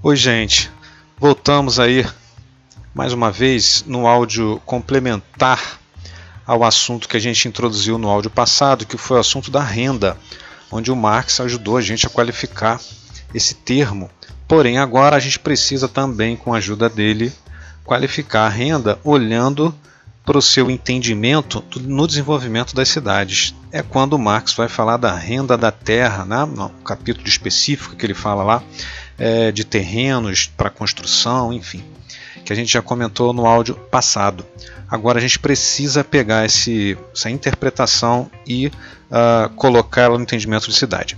Oi, gente. Voltamos aí mais uma vez no áudio complementar ao assunto que a gente introduziu no áudio passado, que foi o assunto da renda, onde o Marx ajudou a gente a qualificar esse termo. Porém, agora a gente precisa também, com a ajuda dele, qualificar a renda olhando para o seu entendimento no desenvolvimento das cidades. É quando Marx vai falar da renda da terra, né? no capítulo específico que ele fala lá, é, de terrenos para construção, enfim, que a gente já comentou no áudio passado. Agora a gente precisa pegar esse, essa interpretação e uh, colocá-la no entendimento de cidade.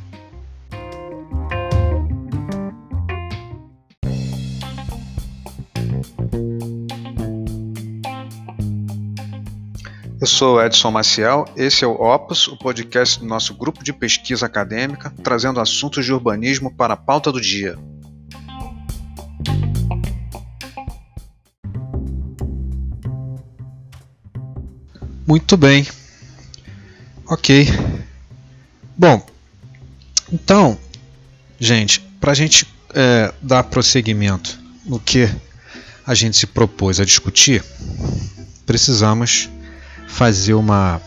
Eu sou Edson Maciel, esse é o Opus, o podcast do nosso grupo de pesquisa acadêmica, trazendo assuntos de urbanismo para a pauta do dia. Muito bem. Ok. Bom, então, gente, para a gente é, dar prosseguimento no que a gente se propôs a discutir, precisamos fazer uma,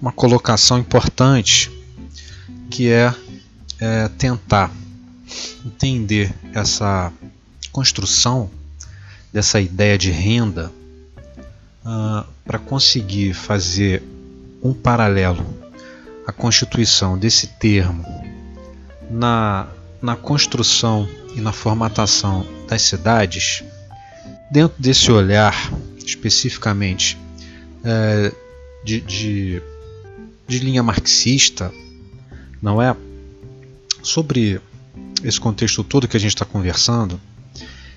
uma colocação importante que é, é tentar entender essa construção dessa ideia de renda uh, para conseguir fazer um paralelo à constituição desse termo na, na construção e na formatação das cidades, dentro desse olhar especificamente é, de, de, de linha marxista, não é? Sobre esse contexto todo que a gente está conversando,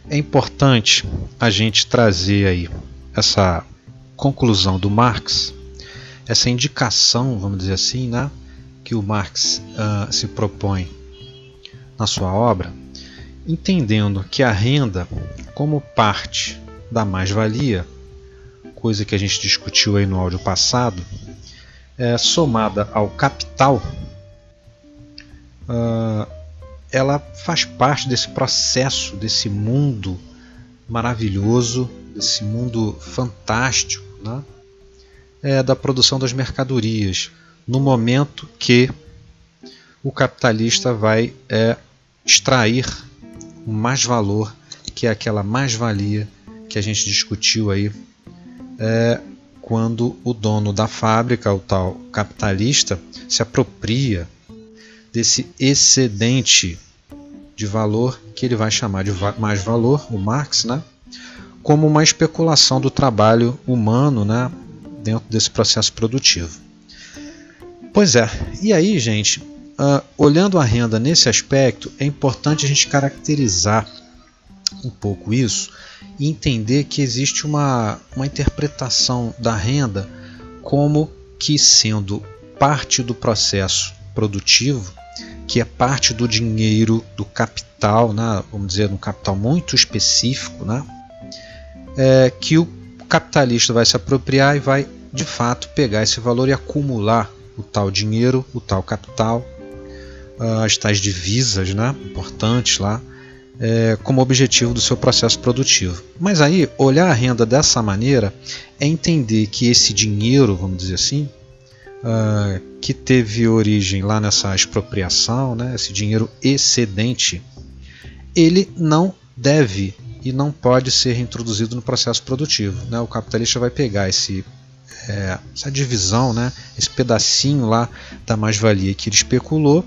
é importante a gente trazer aí essa conclusão do Marx, essa indicação, vamos dizer assim, né, que o Marx uh, se propõe na sua obra, entendendo que a renda, como parte da mais-valia, coisa que a gente discutiu aí no áudio passado, é, somada ao capital, uh, ela faz parte desse processo, desse mundo maravilhoso desse mundo fantástico né? é, da produção das mercadorias, no momento que o capitalista vai é, extrair mais valor, que é aquela mais-valia que a gente discutiu aí é, quando o dono da fábrica, o tal capitalista, se apropria desse excedente de valor que ele vai chamar de mais valor, o Marx, né? Como uma especulação do trabalho humano né, dentro desse processo produtivo. Pois é, e aí, gente, uh, olhando a renda nesse aspecto, é importante a gente caracterizar um pouco isso e entender que existe uma, uma interpretação da renda como que sendo parte do processo produtivo, que é parte do dinheiro, do capital, né, vamos dizer, um capital muito específico, né, é, que o capitalista vai se apropriar e vai de fato pegar esse valor e acumular o tal dinheiro, o tal capital, ah, as tais divisas né, importantes lá, é, como objetivo do seu processo produtivo. Mas aí, olhar a renda dessa maneira é entender que esse dinheiro, vamos dizer assim, uh, que teve origem lá nessa expropriação, né, esse dinheiro excedente, ele não deve e não pode ser reintroduzido no processo produtivo. Né? O capitalista vai pegar esse, é, essa divisão, né? esse pedacinho lá da mais-valia que ele especulou,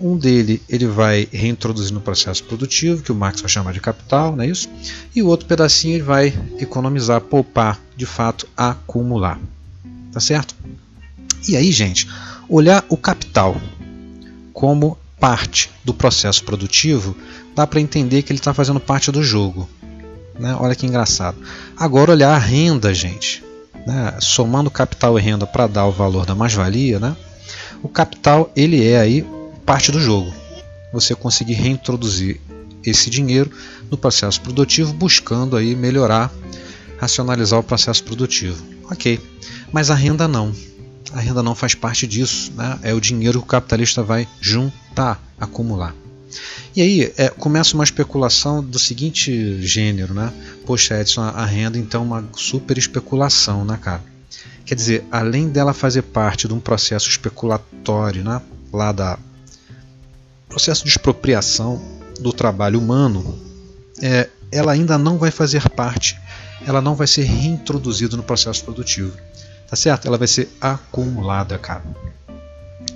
um dele ele vai reintroduzir no processo produtivo, que o Marx vai chamar de capital, não é isso? e o outro pedacinho ele vai economizar, poupar, de fato, acumular. Tá certo? E aí, gente, olhar o capital como parte do processo produtivo, dá para entender que ele está fazendo parte do jogo. Né? Olha que engraçado. Agora olhar a renda, gente. Né? Somando capital e renda para dar o valor da mais-valia, né? o capital ele é aí parte do jogo. Você conseguir reintroduzir esse dinheiro no processo produtivo, buscando aí melhorar, racionalizar o processo produtivo. Ok, mas a renda não. A renda não faz parte disso. Né? É o dinheiro que o capitalista vai juntar, acumular. E aí é, começa uma especulação do seguinte gênero, né? Poxa, Edson, a renda então é uma super especulação, né, cara? Quer dizer, além dela fazer parte de um processo especulatório, né? Lá da processo de expropriação do trabalho humano, é, ela ainda não vai fazer parte, ela não vai ser reintroduzida no processo produtivo, tá certo? Ela vai ser acumulada, cara.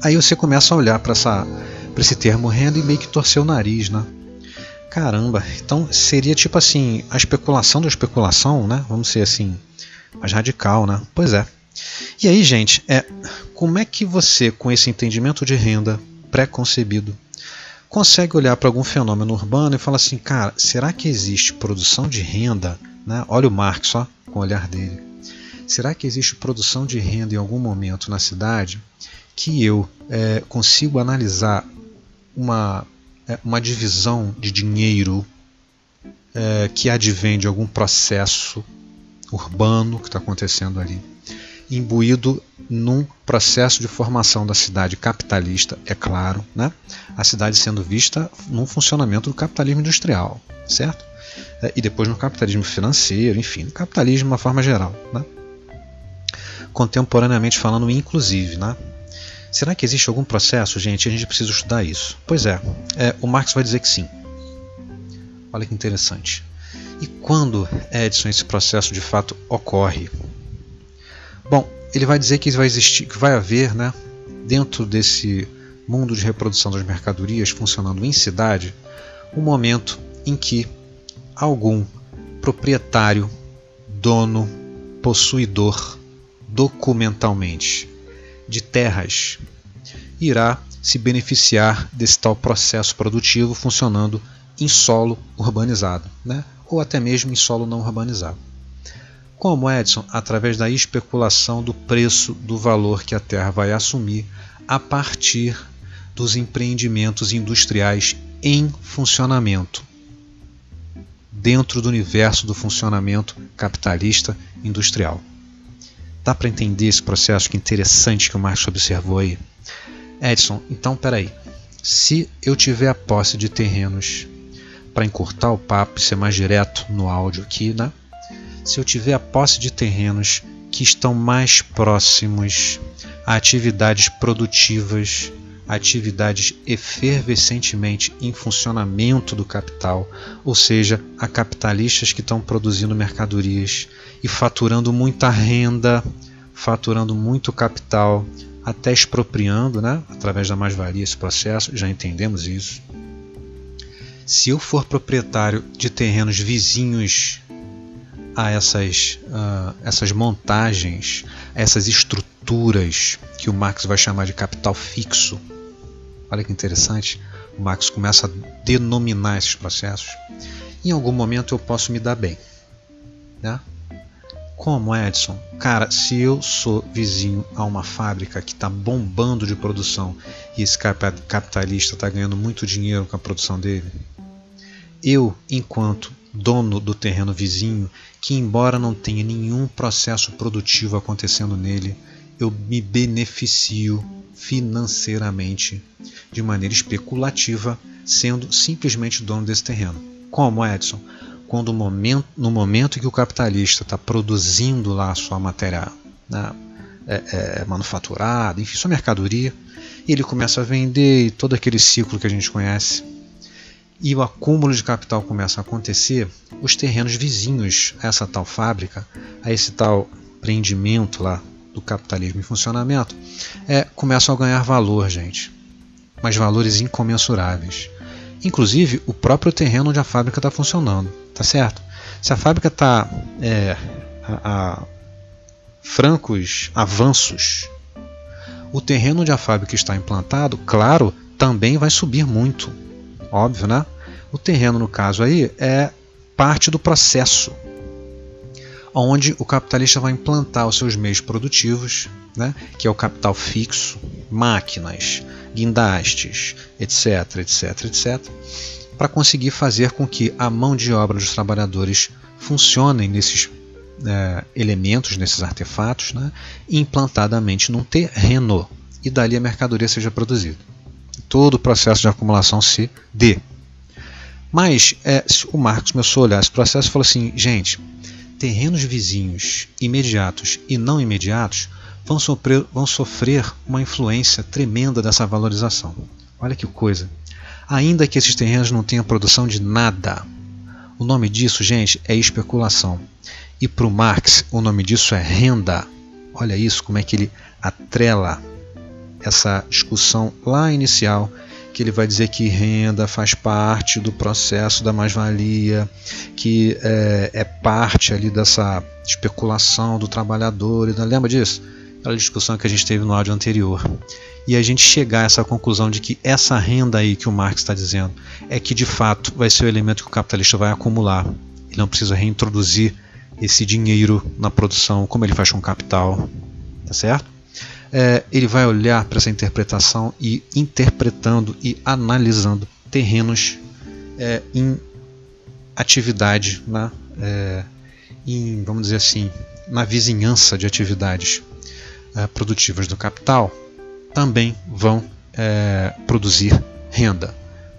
Aí você começa a olhar para essa para esse termo renda e meio que torcer o nariz, né? Caramba, então seria tipo assim, a especulação da especulação, né? Vamos ser assim, mais radical, né? Pois é. E aí, gente, é como é que você, com esse entendimento de renda pré-concebido, consegue olhar para algum fenômeno urbano e falar assim, cara, será que existe produção de renda? Né? Olha o Marx só com o olhar dele. Será que existe produção de renda em algum momento na cidade que eu é, consigo analisar uma, é, uma divisão de dinheiro é, que advém de algum processo urbano que está acontecendo ali, imbuído num processo de formação da cidade capitalista, é claro, né? a cidade sendo vista num funcionamento do capitalismo industrial, certo? É, e depois no capitalismo financeiro, enfim, no capitalismo de uma forma geral. Né? Contemporaneamente falando, inclusive, né? Será que existe algum processo, gente? A gente precisa estudar isso. Pois é, é o Marx vai dizer que sim. Olha que interessante. E quando, Edson, esse processo de fato ocorre? Bom, ele vai dizer que vai existir, que vai haver, né, dentro desse mundo de reprodução das mercadorias funcionando em cidade, um momento em que algum proprietário, dono, possuidor, documentalmente de terras irá se beneficiar desse tal processo produtivo funcionando em solo urbanizado, né? ou até mesmo em solo não urbanizado. Como Edson, através da especulação do preço do valor que a terra vai assumir a partir dos empreendimentos industriais em funcionamento, dentro do universo do funcionamento capitalista industrial. Dá para entender esse processo que interessante que o Marx observou aí? Edson, então peraí. Se eu tiver a posse de terrenos para encurtar o papo e ser mais direto no áudio aqui, né? Se eu tiver a posse de terrenos que estão mais próximos a atividades produtivas, atividades efervescentemente em funcionamento do capital, ou seja, a capitalistas que estão produzindo mercadorias e faturando muita renda, faturando muito capital, até expropriando, né, através da mais-valia esse processo, já entendemos isso. Se eu for proprietário de terrenos vizinhos a essas, uh, essas montagens, essas estruturas que o Marx vai chamar de capital fixo, olha que interessante, o Marx começa a denominar esses processos. Em algum momento eu posso me dar bem, né? Como Edson? Cara, se eu sou vizinho a uma fábrica que está bombando de produção e esse capitalista está ganhando muito dinheiro com a produção dele, eu, enquanto dono do terreno vizinho, que embora não tenha nenhum processo produtivo acontecendo nele, eu me beneficio financeiramente de maneira especulativa, sendo simplesmente dono desse terreno. Como, Edson? quando momento, no momento que o capitalista está produzindo lá a sua matéria né, é, é, manufaturada, enfim, sua mercadoria, e ele começa a vender todo aquele ciclo que a gente conhece, e o acúmulo de capital começa a acontecer, os terrenos vizinhos a essa tal fábrica, a esse tal empreendimento lá do capitalismo em funcionamento, é, começam a ganhar valor, gente. Mas valores incomensuráveis. Inclusive o próprio terreno onde a fábrica está funcionando tá certo? Se a fábrica está é, a, a francos avanços, o terreno onde a fábrica está implantado, claro, também vai subir muito, óbvio, né? O terreno, no caso aí, é parte do processo, onde o capitalista vai implantar os seus meios produtivos, né? que é o capital fixo, máquinas, guindastes, etc, etc, etc, para conseguir fazer com que a mão de obra dos trabalhadores funcione nesses é, elementos, nesses artefatos, né, implantadamente num terreno e dali a mercadoria seja produzida. todo o processo de acumulação se dê. Mas é, o Marx começou a olhar esse processo e falou assim: gente, terrenos vizinhos, imediatos e não imediatos, vão sofrer, vão sofrer uma influência tremenda dessa valorização. Olha que coisa. Ainda que esses terrenos não tenham produção de nada, o nome disso, gente, é especulação. E para o Marx, o nome disso é renda. Olha isso, como é que ele atrela essa discussão lá inicial, que ele vai dizer que renda faz parte do processo da mais-valia, que é, é, parte ali dessa especulação do trabalhador. Lembra disso? Aquela discussão que a gente teve no áudio anterior. E a gente chegar a essa conclusão de que essa renda aí que o Marx está dizendo é que de fato vai ser o elemento que o capitalista vai acumular. Ele não precisa reintroduzir esse dinheiro na produção como ele faz com o capital. Tá certo? É, ele vai olhar para essa interpretação e interpretando e analisando terrenos é, em atividade, né? É, em, vamos dizer assim, na vizinhança de atividades é, produtivas do capital, também vão é, produzir renda.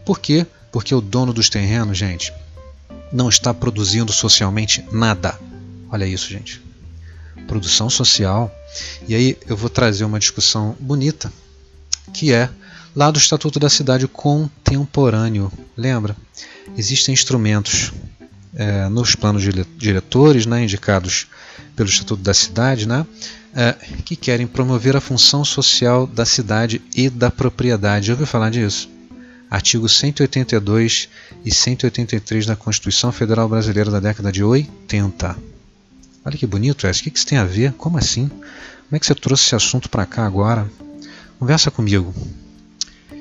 Por quê? Porque o dono dos terrenos, gente, não está produzindo socialmente nada. Olha isso, gente. Produção social e aí eu vou trazer uma discussão bonita, que é lá do Estatuto da Cidade Contemporâneo. Lembra? Existem instrumentos é, nos planos diretores, né, indicados pelo Estatuto da Cidade, né, é, que querem promover a função social da cidade e da propriedade. Já ouviu falar disso? Artigos 182 e 183 da Constituição Federal Brasileira da década de 80. Olha que bonito, Essa. O que isso tem a ver? Como assim? Como é que você trouxe esse assunto para cá agora? Conversa comigo.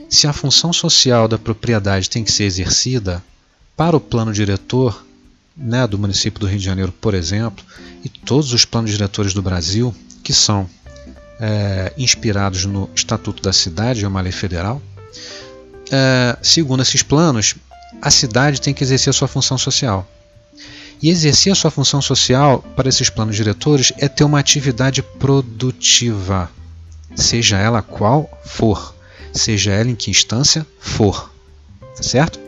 Se a função social da propriedade tem que ser exercida para o plano diretor né, do município do Rio de Janeiro, por exemplo, e todos os planos diretores do Brasil, que são é, inspirados no Estatuto da Cidade, é uma lei federal, é, segundo esses planos, a cidade tem que exercer sua função social. E exercer a sua função social para esses planos diretores é ter uma atividade produtiva, seja ela qual for, seja ela em que instância for. Tá certo?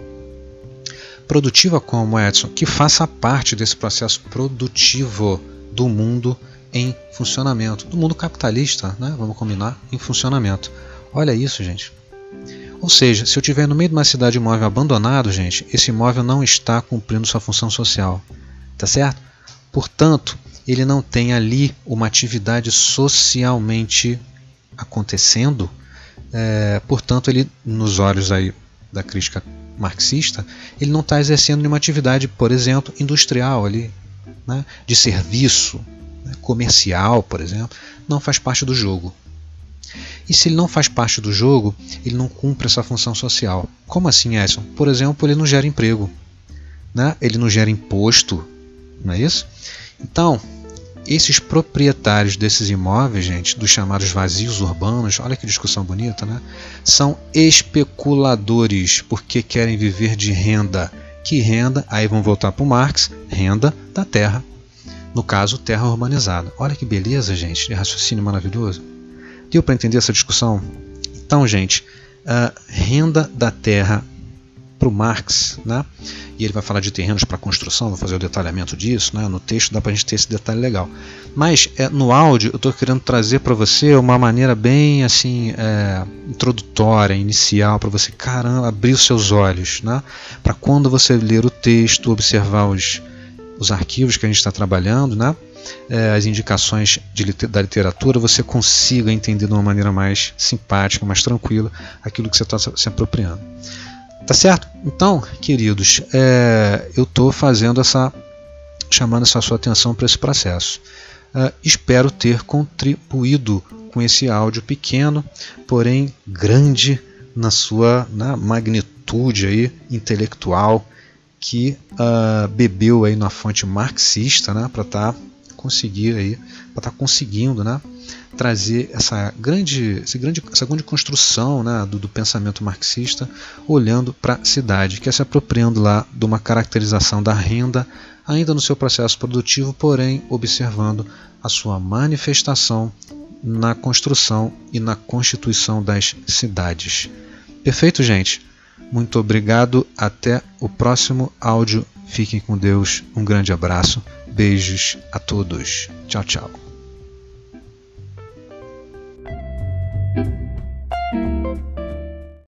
Produtiva como Edson, que faça parte desse processo produtivo do mundo em funcionamento, do mundo capitalista, né? vamos combinar, em funcionamento. Olha isso, gente. Ou seja, se eu estiver no meio de uma cidade imóvel abandonado, gente, esse imóvel não está cumprindo sua função social tá certo? Portanto, ele não tem ali uma atividade socialmente acontecendo, é, portanto, ele, nos olhos aí da crítica marxista, ele não está exercendo nenhuma atividade, por exemplo, industrial ali, né, de serviço, né, comercial, por exemplo, não faz parte do jogo. E se ele não faz parte do jogo, ele não cumpre essa função social. Como assim, Edson? Por exemplo, ele não gera emprego, né? ele não gera imposto, não é isso? Então, esses proprietários desses imóveis, gente, dos chamados vazios urbanos, olha que discussão bonita, né? São especuladores porque querem viver de renda. Que renda? Aí vão voltar para o Marx, renda da terra. No caso, terra urbanizada. Olha que beleza, gente, de raciocínio maravilhoso. Deu para entender essa discussão? Então, gente, renda da terra para o Marx, né? e ele vai falar de terrenos para construção, vou fazer o detalhamento disso, né? no texto dá para a gente ter esse detalhe legal. Mas é, no áudio eu estou querendo trazer para você uma maneira bem assim é, introdutória, inicial, para você caramba, abrir os seus olhos, né? para quando você ler o texto, observar os, os arquivos que a gente está trabalhando, né? É, as indicações de, da literatura, você consiga entender de uma maneira mais simpática, mais tranquila aquilo que você está se apropriando. Tá certo? Então, queridos, é, eu estou fazendo essa. chamando essa sua atenção para esse processo. É, espero ter contribuído com esse áudio pequeno, porém grande na sua na magnitude aí, intelectual que uh, bebeu aí na fonte marxista, né, para estar tá conseguir aí, para estar tá conseguindo, né, trazer essa grande, essa grande, essa grande construção né, do, do pensamento marxista olhando para a cidade, que é se apropriando lá de uma caracterização da renda ainda no seu processo produtivo, porém observando a sua manifestação na construção e na constituição das cidades. Perfeito, gente? Muito obrigado. Até o próximo áudio. Fiquem com Deus. Um grande abraço. Beijos a todos. Tchau, tchau.